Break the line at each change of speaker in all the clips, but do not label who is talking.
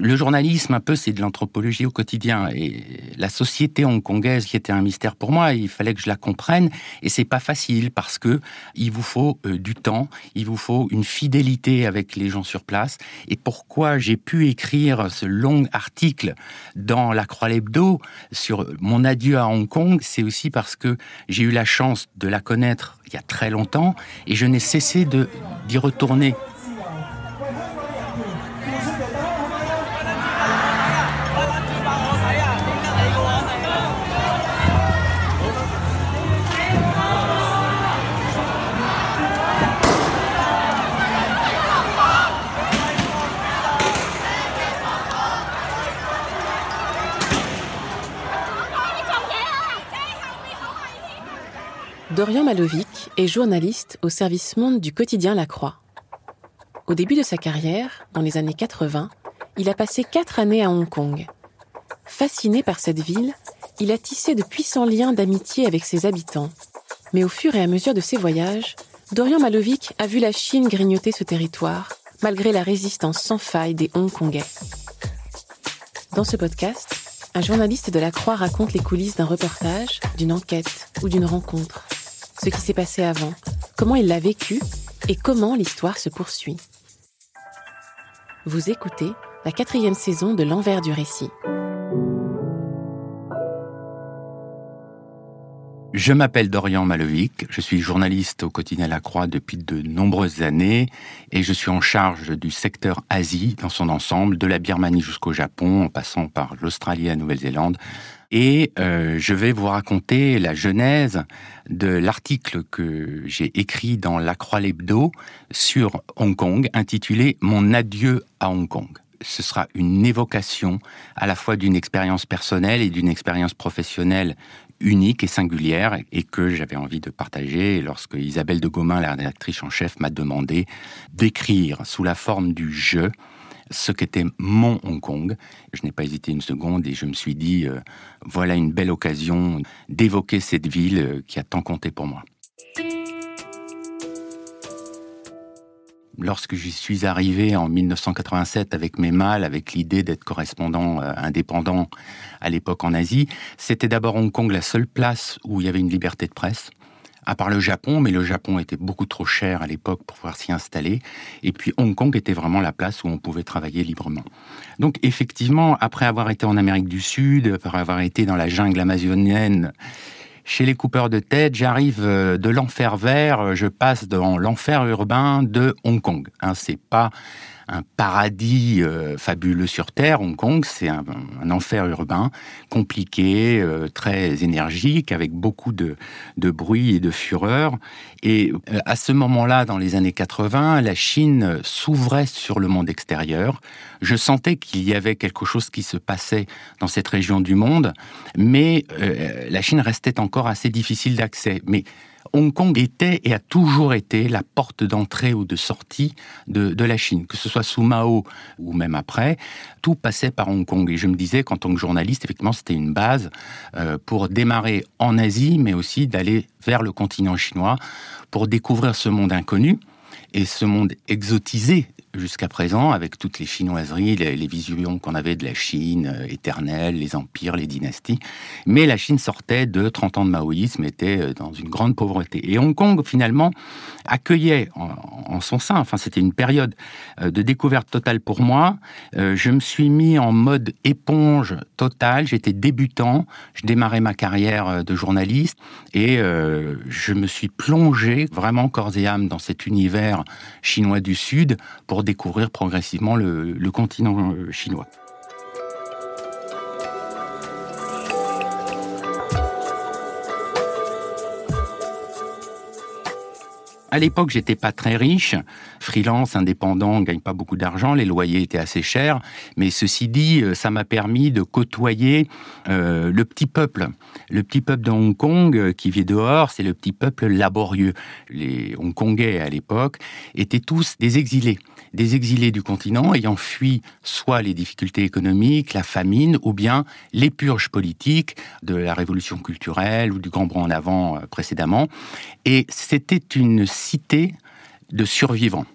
Le journalisme, un peu, c'est de l'anthropologie au quotidien. Et la société hongkongaise, qui était un mystère pour moi, il fallait que je la comprenne. Et c'est pas facile parce que il vous faut euh, du temps, il vous faut une fidélité avec les gens sur place. Et pourquoi j'ai pu écrire ce long article dans la Croix l'Hebdo sur mon adieu à Hong Kong, c'est aussi parce que j'ai eu la chance de la connaître il y a très longtemps et je n'ai cessé d'y retourner
Dorian Malovic est journaliste au service monde du quotidien La Croix. Au début de sa carrière, dans les années 80, il a passé quatre années à Hong Kong. Fasciné par cette ville, il a tissé de puissants liens d'amitié avec ses habitants. Mais au fur et à mesure de ses voyages, Dorian Malovic a vu la Chine grignoter ce territoire, malgré la résistance sans faille des Hongkongais. Dans ce podcast, un journaliste de la Croix raconte les coulisses d'un reportage, d'une enquête ou d'une rencontre ce qui s'est passé avant, comment il l'a vécu et comment l'histoire se poursuit. Vous écoutez la quatrième saison de L'envers du récit.
Je m'appelle Dorian Malovic, je suis journaliste au quotidien La Croix depuis de nombreuses années et je suis en charge du secteur Asie dans son ensemble, de la Birmanie jusqu'au Japon, en passant par l'Australie et la Nouvelle-Zélande, et euh, je vais vous raconter la genèse de l'article que j'ai écrit dans La Croix l'Hebdo sur Hong Kong, intitulé Mon adieu à Hong Kong. Ce sera une évocation à la fois d'une expérience personnelle et d'une expérience professionnelle unique et singulière et que j'avais envie de partager lorsque Isabelle de Gomin, la rédactrice en chef, m'a demandé d'écrire sous la forme du jeu ce qu'était mon Hong Kong. Je n'ai pas hésité une seconde et je me suis dit, euh, voilà une belle occasion d'évoquer cette ville euh, qui a tant compté pour moi. Lorsque j'y suis arrivé en 1987 avec mes mâles, avec l'idée d'être correspondant euh, indépendant à l'époque en Asie, c'était d'abord Hong Kong la seule place où il y avait une liberté de presse à part le Japon, mais le Japon était beaucoup trop cher à l'époque pour pouvoir s'y installer. Et puis Hong Kong était vraiment la place où on pouvait travailler librement. Donc effectivement, après avoir été en Amérique du Sud, après avoir été dans la jungle amazonienne, chez les coupeurs de tête, j'arrive euh, de l'enfer vert, je passe dans l'enfer urbain de Hong Kong. Hein, c'est pas un paradis euh, fabuleux sur Terre. Hong Kong, c'est un, enfer urbain compliqué, euh, très énergique, avec beaucoup de, bruit et de fureur. Et euh, à ce moment-là, dans les années 80, la Chine s'ouvrait sur le monde extérieur. Je sentais qu'il y avait quelque chose qui se passait dans cette région du monde, mais la Chine restait encore assez difficile d'accès. Mais Hong Kong était et a toujours été la porte d'entrée ou de sortie de, la Chine, que ce soit sous Mao ou même après, tout passait par Hong Kong. Et je me disais qu'en tant que journaliste, effectivement, c'était une base euh, pour démarrer en Asie, mais aussi d'aller vers le continent chinois pour découvrir ce monde inconnu et ce monde exotisé jusqu'à présent, avec toutes les chinoiseries, les, visions qu'on avait de la Chine euh, éternelle, les empires, les dynasties. Mais la Chine sortait de 30 ans de maoïsme, était euh, dans une grande pauvreté. Et Hong Kong, finalement, accueillait en, son sein, enfin c'était une période euh, de découverte totale pour moi. je me suis mis en mode éponge totale, j'étais débutant, je démarrais ma carrière de journaliste et je me suis plongé vraiment corps et âme dans cet univers chinois du Sud pour découvrir progressivement le, continent euh, chinois. À l'époque, j'étais pas très riche, freelance, indépendant, gagne pas beaucoup d'argent, les loyers étaient assez chers, mais ceci dit, euh, ça m'a permis de côtoyer euh, le petit peuple. Le petit peuple de Hong Kong qui vit dehors, c'est le petit peuple laborieux. Les Hongkongais à l'époque étaient tous des exilés des exilés du continent ayant fui soit les difficultés économiques, la famine, ou bien les purges politiques de la révolution culturelle ou du grand bond en avant précédemment. Et c'était une cité de survivants.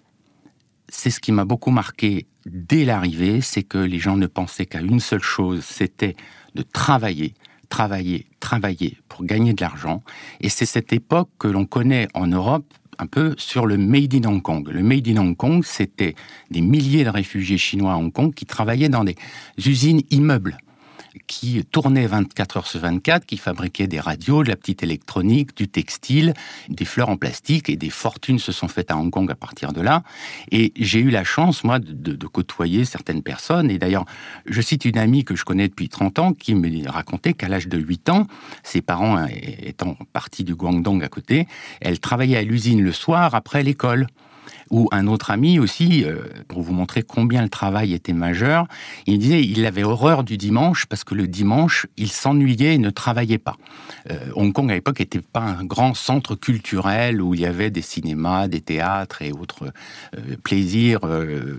C'est ce qui m'a beaucoup marqué dès l'arrivée, c'est que les gens ne pensaient qu'à une seule chose, c'était de travailler, travailler, travailler pour gagner de l'argent. Et c'est cette époque que l'on connaît en Europe un peu sur le Made in Hong Kong. Le Made in Hong Kong, c'était des milliers de réfugiés chinois à Hong Kong qui travaillaient dans des usines immeubles qui tournait 24 heures sur 24, qui fabriquait des radios, de la petite électronique, du textile, des fleurs en plastique, et des fortunes se sont faites à Hong Kong à partir de là. Et j'ai eu la chance, moi, de, côtoyer certaines personnes. Et d'ailleurs, je cite une amie que je connais depuis 30 ans qui me racontait qu'à l'âge de 8 ans, ses parents hein, étant partis du Guangdong à côté, elle travaillait à l'usine le soir après l'école. Ou un autre ami aussi, euh, pour vous montrer combien le travail était majeur, il disait il avait horreur du dimanche parce que le dimanche, il s'ennuyait et ne travaillait pas. Euh, Hong Kong à l'époque n'était pas un grand centre culturel où il y avait des cinémas, des théâtres et autres euh, plaisirs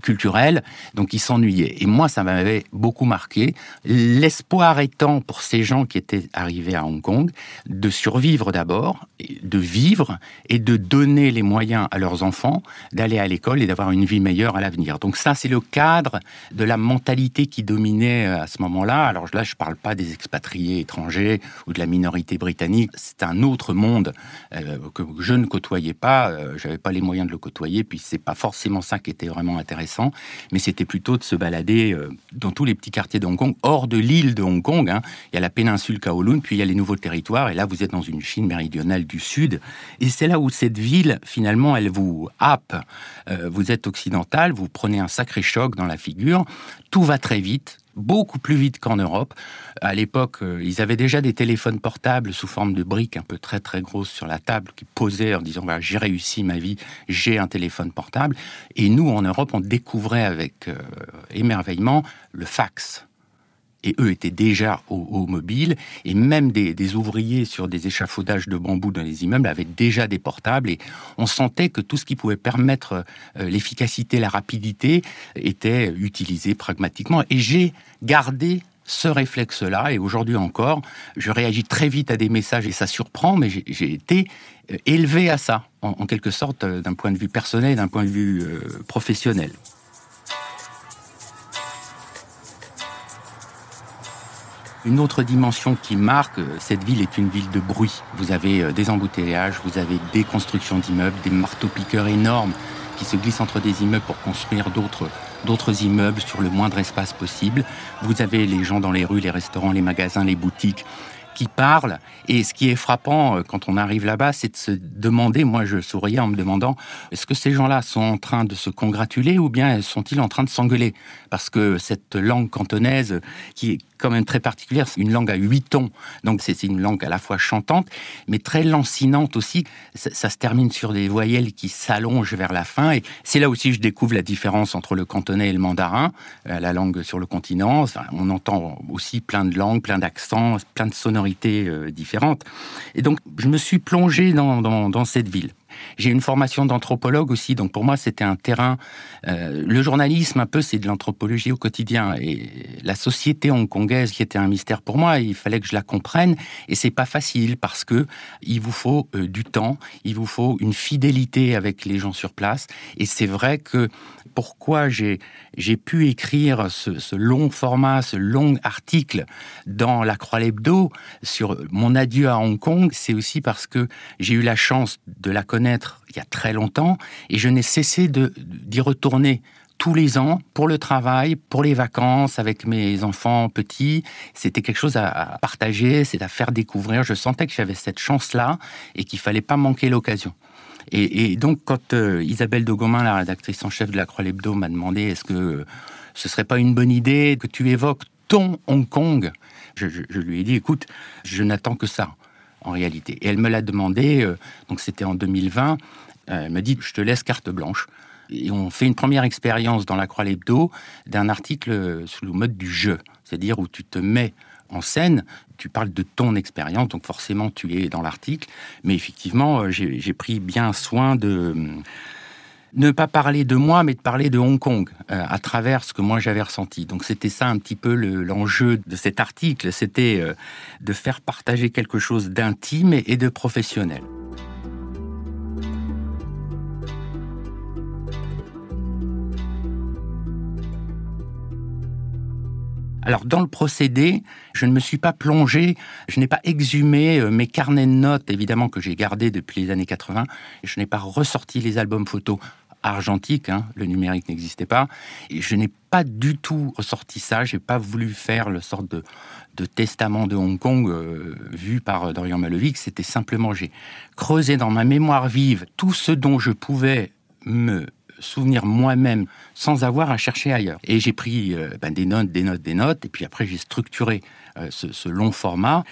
culturels, donc il s'ennuyait. Et moi, ça m'avait beaucoup marqué. L'espoir étant pour ces gens qui étaient arrivés à Hong Kong de survivre d'abord, de vivre et de donner les moyens à leurs enfants d'aller à l'école et d'avoir une vie meilleure à l'avenir. Donc ça, c'est le cadre de la mentalité qui dominait euh, à ce moment-là. Alors là, je ne parle pas des expatriés étrangers ou de la minorité britannique. C'est un autre monde euh, que je ne côtoyais pas. Euh, J'avais pas les moyens de le côtoyer, puis c'est pas forcément ça qui était vraiment intéressant. Mais c'était plutôt de se balader dans tous les petits quartiers de Hong Kong, hors de l'île de Hong Kong. Hein. Il y a la péninsule Kowloon, puis il y a les nouveaux territoires. Et là, vous êtes dans une Chine méridionale du Sud. Et c'est là où cette ville, finalement, elle vous happe euh, vous êtes occidental, vous prenez un sacré choc dans la figure, tout va très vite, beaucoup plus vite qu'en Europe. À l'époque, euh, ils avaient déjà des téléphones portables sous forme de briques un peu très très grosses sur la table qui posaient en disant voilà, j'ai réussi ma vie, j'ai un téléphone portable. Et nous, en Europe, on découvrait avec euh, émerveillement le fax et eux étaient déjà au, mobile, et même des, ouvriers sur des échafaudages de bambou dans les immeubles avaient déjà des portables, et on sentait que tout ce qui pouvait permettre euh, l'efficacité, la rapidité était utilisé pragmatiquement. Et j'ai gardé ce réflexe-là, et aujourd'hui encore, je réagis très vite à des messages, et ça surprend, mais j'ai été euh, élevé à ça, en, quelque sorte, euh, d'un point de vue personnel, d'un point de vue professionnel. Une autre dimension qui marque euh, cette ville est une ville de bruit. Vous avez euh, des embouteillages, vous avez des constructions d'immeubles, des marteaux-piqueurs énormes qui se glissent entre des immeubles pour construire d'autres d'autres immeubles sur le moindre espace possible. Vous avez les gens dans les rues, les restaurants, les magasins, les boutiques qui parlent. Et ce qui est frappant euh, quand on arrive là-bas, c'est de se demander, moi je souriais en me demandant, est-ce que ces gens-là sont en train de se congratuler ou bien sont-ils en train de s'engueuler? Parce que cette langue cantonaise, qui est quand même très particulière, c'est une langue à huit tons, donc c'est une langue à la fois chantante, mais très lancinante aussi. Ça, se termine sur des voyelles qui s'allongent vers la fin, et c'est là aussi que je découvre la différence entre le cantonais et le mandarin, euh, la langue sur le continent. On entend aussi plein de langues, plein d'accents, plein de sonorités euh, différentes. Et donc, je me suis plongé dans, dans cette ville. J'ai une formation d'anthropologue aussi, donc pour moi c'était un terrain. Euh, le journalisme un peu c'est de l'anthropologie au quotidien et la société hongkongaise qui était un mystère pour moi, il fallait que je la comprenne et c'est pas facile parce que il vous faut euh, du temps, il vous faut une fidélité avec les gens sur place et c'est vrai que pourquoi j'ai pu écrire ce, ce, long format, ce long article dans la Croix l'Hebdo sur mon adieu à Hong Kong, c'est aussi parce que j'ai eu la chance de la connaître il y a très longtemps et je n'ai cessé d'y retourner tous les ans pour le travail, pour les vacances avec mes enfants petits. C'était quelque chose à, partager, c'est à faire découvrir. Je sentais que j'avais cette chance-là et qu'il fallait pas manquer l'occasion. Et, donc, quand euh, Isabelle de la rédactrice en chef de la Croix l'Hebdo, m'a demandé est-ce que ce serait pas une bonne idée que tu évoques ton Hong Kong, je, lui ai dit écoute, je n'attends que ça en réalité. Et elle me l'a demandé, euh, donc c'était en 2020, Elle me dit, je te laisse carte blanche. Et on fait une première expérience dans la Croix l'Hebdo d'un article sous le mode du jeu, c'est-à-dire où tu te mets en scène, tu parles de ton expérience, donc forcément tu es dans l'article, mais effectivement euh, j'ai pris bien soin de euh, ne pas parler de moi, mais de parler de Hong Kong euh, à travers ce que moi j'avais ressenti. Donc c'était ça un petit peu l'enjeu de cet article, c'était de faire partager quelque chose d'intime et de professionnel. Alors dans le procédé, je ne me suis pas plongé, je n'ai pas exhumé euh, mes carnets de notes, évidemment que j'ai gardés depuis les années 80, et je n'ai pas ressorti les albums photos argentiques, hein, le numérique n'existait pas, et je n'ai pas du tout ressorti ça, j'ai pas voulu faire le sorte de, testament de Hong Kong euh, vu par Dorian Malovic, c'était simplement j'ai creusé dans ma mémoire vive tout ce dont je pouvais me souvenir moi-même sans avoir à chercher ailleurs. Et j'ai pris euh, ben, des notes, des notes, des notes, et puis après j'ai structuré euh, ce, long format.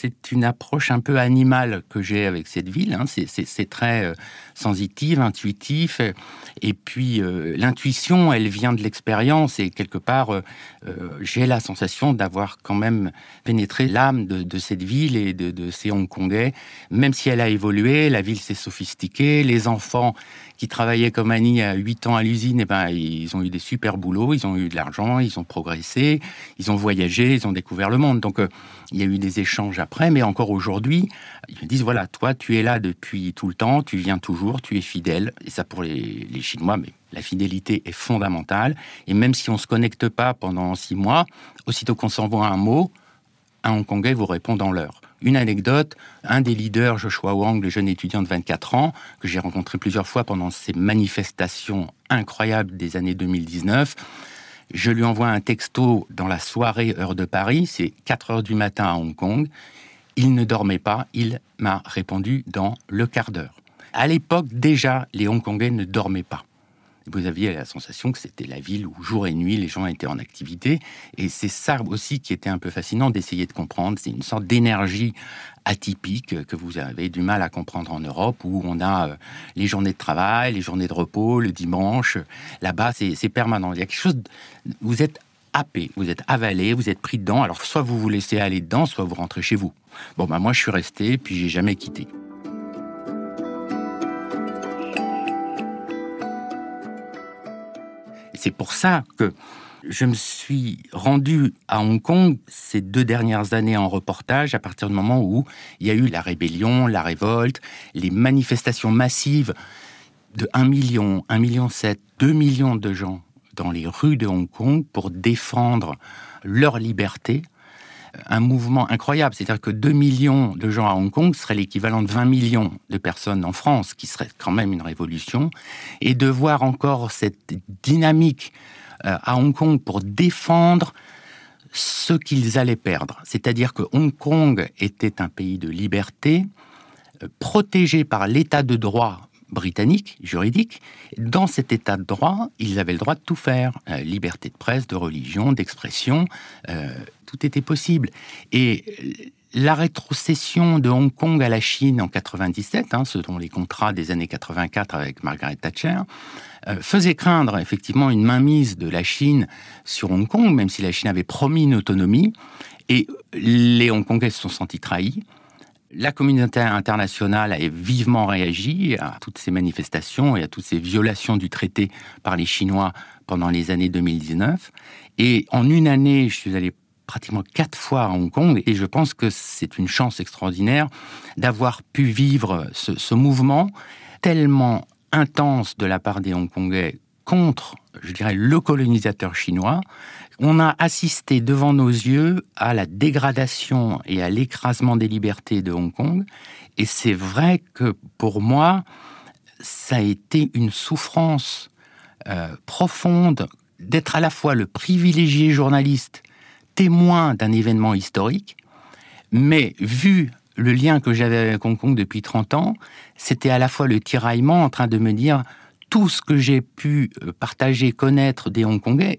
C'est une approche un peu animale que j'ai avec cette ville. Hein. C'est très euh, sensitif, intuitif. Et puis l'intuition, elle vient de l'expérience. Et quelque part, j'ai la sensation d'avoir quand même pénétré l'âme de, cette ville et de, de ces Hongkongais. Même si elle a évolué, la ville s'est sophistiquée, les enfants qui travaillaient comme Annie à 8 ans à l'usine, eh ben, ils ont eu des super boulots, ils ont eu de l'argent, ils ont progressé, ils ont voyagé, ils ont découvert le monde. Donc, euh, il y a eu des échanges mais encore aujourd'hui, ils me disent, voilà, toi, tu es là depuis tout le temps, tu viens toujours, tu es fidèle. Et ça, pour les, les Chinois, mais la fidélité est fondamentale. Et même si on ne se connecte pas pendant six mois, aussitôt qu'on s'envoie un mot, un Hongkongais vous répond dans l'heure. Une anecdote, un des leaders, Joshua Wang, le jeune étudiant de 24 ans, que j'ai rencontré plusieurs fois pendant ces manifestations incroyables des années 2019, je lui envoie un texto dans la soirée heure de Paris, c'est 4 heures du matin à Hong Kong. Il ne dormait pas, il m'a répondu dans le quart d'heure. À l'époque, déjà, les Hongkongais ne dormaient pas vous aviez la sensation que c'était la ville où jour et nuit les gens étaient en activité. Et c'est ça aussi qui était un peu fascinant d'essayer de comprendre. C'est une sorte d'énergie atypique que vous avez du mal à comprendre en Europe, où on a euh, les journées de travail, les journées de repos, le dimanche. Là-bas, c'est permanent. Il y a quelque chose. Vous êtes happé, vous êtes avalé, vous êtes pris dedans. Alors, soit vous vous laissez aller dedans, soit vous rentrez chez vous. Bon, bah, moi, je suis resté, puis j'ai jamais quitté. C'est pour ça que je me suis rendu à Hong Kong ces deux dernières années en reportage à partir du moment où il y a eu la rébellion, la révolte, les manifestations massives de 1 million, 1 million 7, 2 millions de gens dans les rues de Hong Kong pour défendre leur liberté, un mouvement incroyable. C'est-à-dire que 2 millions de gens à Hong Kong serait l'équivalent de 20 millions de personnes en France, qui serait quand même une révolution. Et de voir encore cette dynamique euh, à Hong Kong pour défendre ce qu'ils allaient perdre. C'est-à-dire que Hong Kong était un pays de liberté, euh, protégé par l'état de droit britannique, juridique. Dans cet état de droit, ils avaient le droit de tout faire. Euh, liberté de presse, de religion, d'expression, euh, tout était possible. Et la rétrocession de Hong Kong à la Chine en 97, hein, selon les contrats des années 84 avec Margaret Thatcher, euh, faisait craindre effectivement une mainmise de la Chine sur Hong Kong, même si la Chine avait promis une autonomie. Et les Hongkongais se sont sentis trahis. La communauté internationale a vivement réagi à toutes ces manifestations et à toutes ces violations du traité par les Chinois pendant les années 2019. Et en une année, je suis allé pratiquement quatre fois à Hong Kong et je pense que c'est une chance extraordinaire d'avoir pu vivre ce, ce, mouvement tellement intense de la part des Hongkongais contre, je dirais, le colonisateur chinois, on a assisté devant nos yeux à la dégradation et à l'écrasement des libertés de Hong Kong. Et c'est vrai que pour moi, ça a été une souffrance euh, profonde d'être à la fois le privilégié journaliste, témoin d'un événement historique, mais vu le lien que j'avais avec Hong Kong depuis 30 ans, c'était à la fois le tiraillement en train de me dire tout ce que j'ai pu euh, partager, connaître des Hongkongais,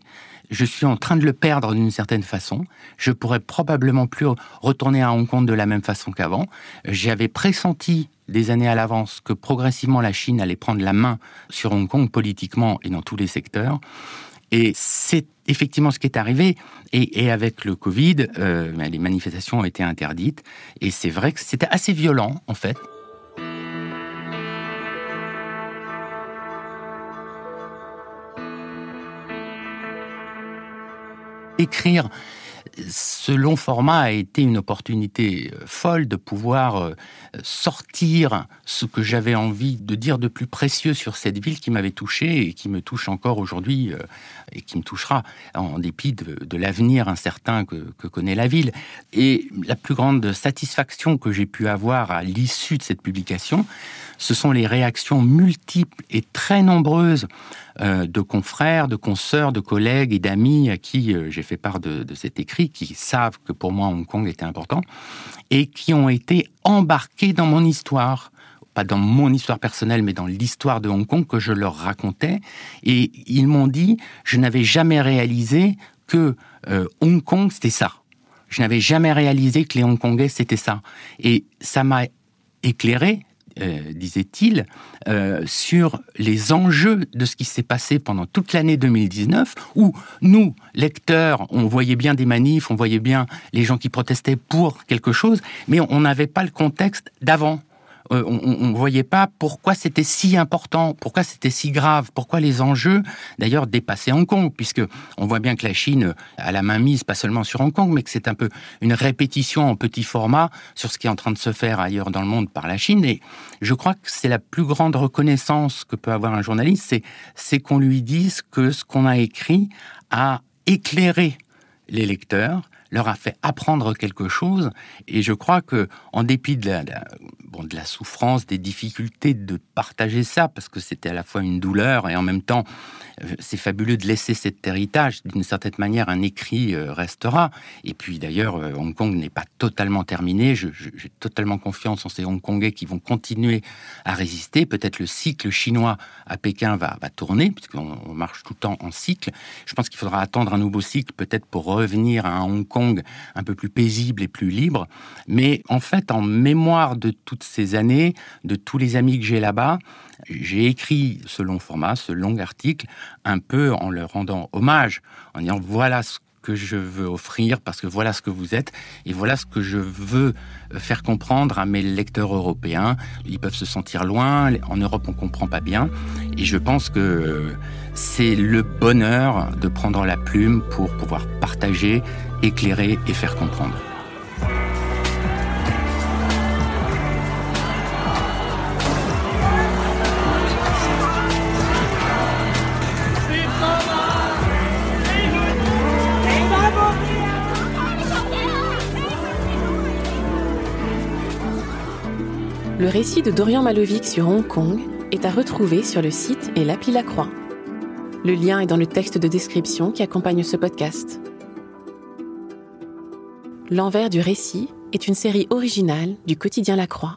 je suis en train de le perdre d'une certaine façon. Je pourrais probablement plus retourner à Hong Kong de la même façon qu'avant. J'avais pressenti des années à l'avance que progressivement la Chine allait prendre la main sur Hong Kong politiquement et dans tous les secteurs. Et c'est effectivement ce qui est arrivé. Et, avec le Covid, euh, ben, les manifestations ont été interdites. Et c'est vrai que c'était assez violent, en fait. Écrire ce long format a été une opportunité euh, folle de pouvoir euh, sortir ce que j'avais envie de dire de plus précieux sur cette ville qui m'avait touché et qui me touche encore aujourd'hui euh, et qui me touchera en dépit de, l'avenir incertain que, connaît la ville. Et la plus grande satisfaction que j'ai pu avoir à l'issue de cette publication, ce sont les réactions multiples et très nombreuses de confrères, de consoeurs, de collègues et d'amis à qui j'ai fait part de, cet écrit, qui savent que pour moi Hong Kong était important, et qui ont été embarqués dans mon histoire pas dans mon histoire personnelle, mais dans l'histoire de Hong Kong que je leur racontais. Et ils m'ont dit, je n'avais jamais réalisé que euh, Hong Kong, c'était ça. Je n'avais jamais réalisé que les Hongkongais, c'était ça. Et ça m'a éclairé euh, disait-il, euh, sur les enjeux de ce qui s'est passé pendant toute l'année 2019, où nous, lecteurs, on voyait bien des manifs, on voyait bien les gens qui protestaient pour quelque chose, mais on n'avait pas le contexte d'avant. Euh, on ne voyait pas pourquoi c'était si important, pourquoi c'était si grave, pourquoi les enjeux, d'ailleurs, dépassaient Hong Kong, puisque on voit bien que la Chine a la main mise, pas seulement sur Hong Kong, mais que c'est un peu une répétition en petit format sur ce qui est en train de se faire ailleurs dans le monde par la Chine. Et je crois que c'est la plus grande reconnaissance que peut avoir un journaliste, c'est qu'on lui dise que ce qu'on a écrit a éclairé les lecteurs, leur a fait apprendre quelque chose. Et je crois que, en dépit de la, bon, de la souffrance, des difficultés de partager ça, parce que c'était à la fois une douleur et en même temps, euh, c'est fabuleux de laisser cet héritage. D'une certaine manière, un écrit euh, restera. Et puis d'ailleurs, euh, Hong Kong n'est pas totalement terminé. J'ai totalement confiance en ces Hongkongais qui vont continuer à résister. Peut-être le cycle chinois à Pékin va, va tourner, puisqu'on marche tout le temps en cycle. Je pense qu'il faudra attendre un nouveau cycle, peut-être pour revenir à Hong Un peu plus paisible et plus libre. Mais en fait, en mémoire de toutes ces années, de tous les amis que j'ai là-bas, j'ai écrit ce long format, ce long article, un peu en leur rendant hommage, en disant voilà ce que je veux offrir, parce que voilà ce que vous êtes, et voilà ce que je veux faire comprendre à mes lecteurs européens. Ils peuvent se sentir loin, en Europe on comprend pas bien, et je pense que c'est le bonheur de prendre la plume pour pouvoir partager, éclairer et faire comprendre.
Le récit de Dorian Malovic sur Hong Kong est à retrouver sur le site et l'appli La Croix. Le lien est dans le texte de description qui accompagne ce podcast. L'envers du récit est une série originale du quotidien La Croix.